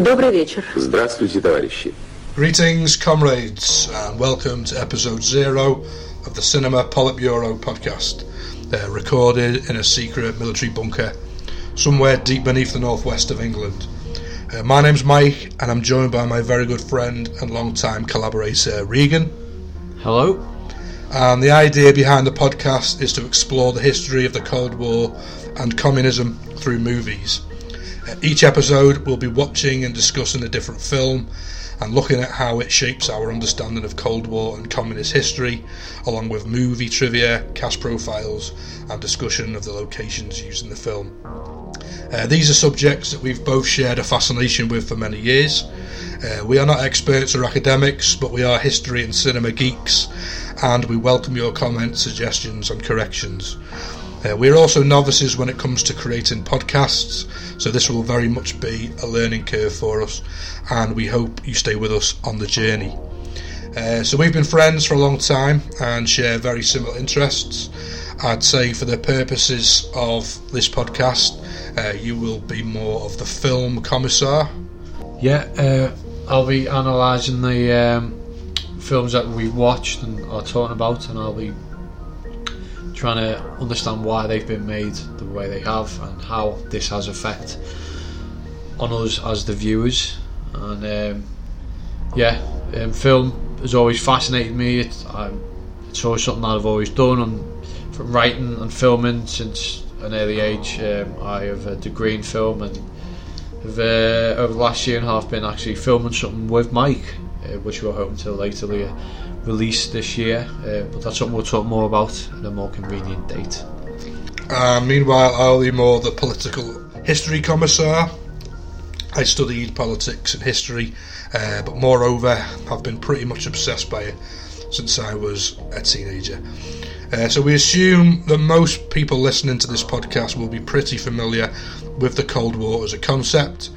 Добрый вечер. Здравствуйте, товарищи. Greetings, comrades, and welcome to episode zero of the Cinema Politburo podcast, uh, recorded in a secret military bunker somewhere deep beneath the northwest of England. Uh, my name's Mike, and I'm joined by my very good friend and long-time collaborator, Regan. Hello. And the idea behind the podcast is to explore the history of the Cold War and communism through movies. Each episode, we'll be watching and discussing a different film and looking at how it shapes our understanding of Cold War and communist history, along with movie trivia, cast profiles, and discussion of the locations used in the film. Uh, these are subjects that we've both shared a fascination with for many years. Uh, we are not experts or academics, but we are history and cinema geeks, and we welcome your comments, suggestions, and corrections. Uh, we're also novices when it comes to creating podcasts, so this will very much be a learning curve for us, and we hope you stay with us on the journey. Uh, so, we've been friends for a long time and share very similar interests. I'd say, for the purposes of this podcast, uh, you will be more of the film commissar. Yeah, uh, I'll be analysing the um, films that we've watched and are talking about, and I'll be trying to understand why they've been made the way they have and how this has effect on us as the viewers. And um, yeah, um, film has always fascinated me. It's, I, it's always something that I've always done. From writing and filming since an early age, um, I have a degree in film and have uh, over the last year and a half been actually filming something with Mike, uh, which we're hoping to later uh, release this year. Uh, but that's something we'll talk more about at a more convenient date. Uh, meanwhile, I'll be more the political history commissar. I studied politics and history, uh, but moreover, I've been pretty much obsessed by it since I was a teenager. Uh, so we assume that most people listening to this podcast will be pretty familiar with the Cold War as a concept.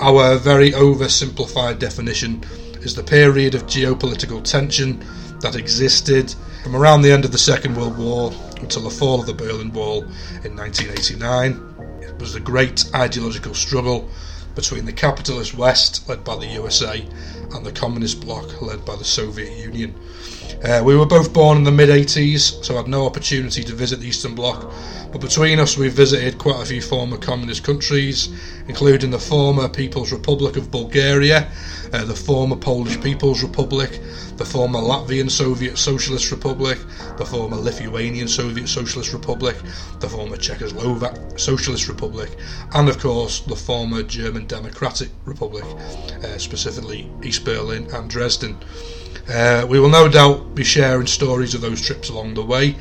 Our very oversimplified definition is the period of geopolitical tension that existed from around the end of the Second World War until the fall of the Berlin Wall in 1989. It was the great ideological struggle between the capitalist West, led by the USA, and the communist bloc, led by the Soviet Union. Uh, we were both born in the mid 80s, so I had no opportunity to visit the Eastern Bloc, but between us we've visited quite a few former communist countries, including the former People's Republic of Bulgaria, uh, the former Polish People's Republic, the former Latvian Soviet Socialist Republic, the former Lithuanian Soviet Socialist Republic, the former Czechoslovak Socialist Republic, and of course the former German Democratic Republic, uh, specifically Berlin and Dresden. Uh, we will no doubt be sharing stories of those trips along the way.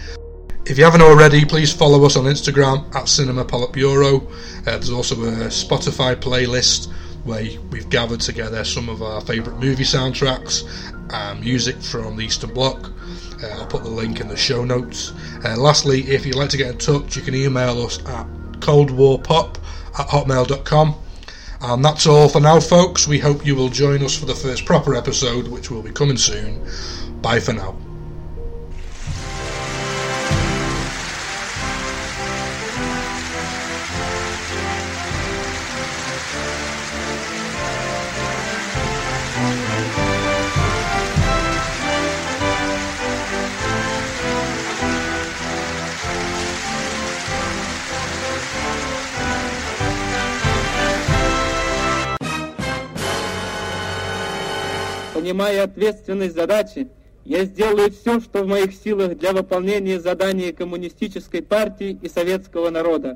If you haven't already, please follow us on Instagram at Cinema Politburo. Uh, there's also a Spotify playlist where we've gathered together some of our favourite movie soundtracks and music from the Eastern Bloc. Uh, I'll put the link in the show notes. Uh, lastly, if you'd like to get in touch, you can email us at coldwarpop at hotmail.com. And that's all for now, folks. We hope you will join us for the first proper episode, which will be coming soon. Bye for now. Понимая ответственность задачи, я сделаю все, что в моих силах для выполнения заданий коммунистической партии и советского народа.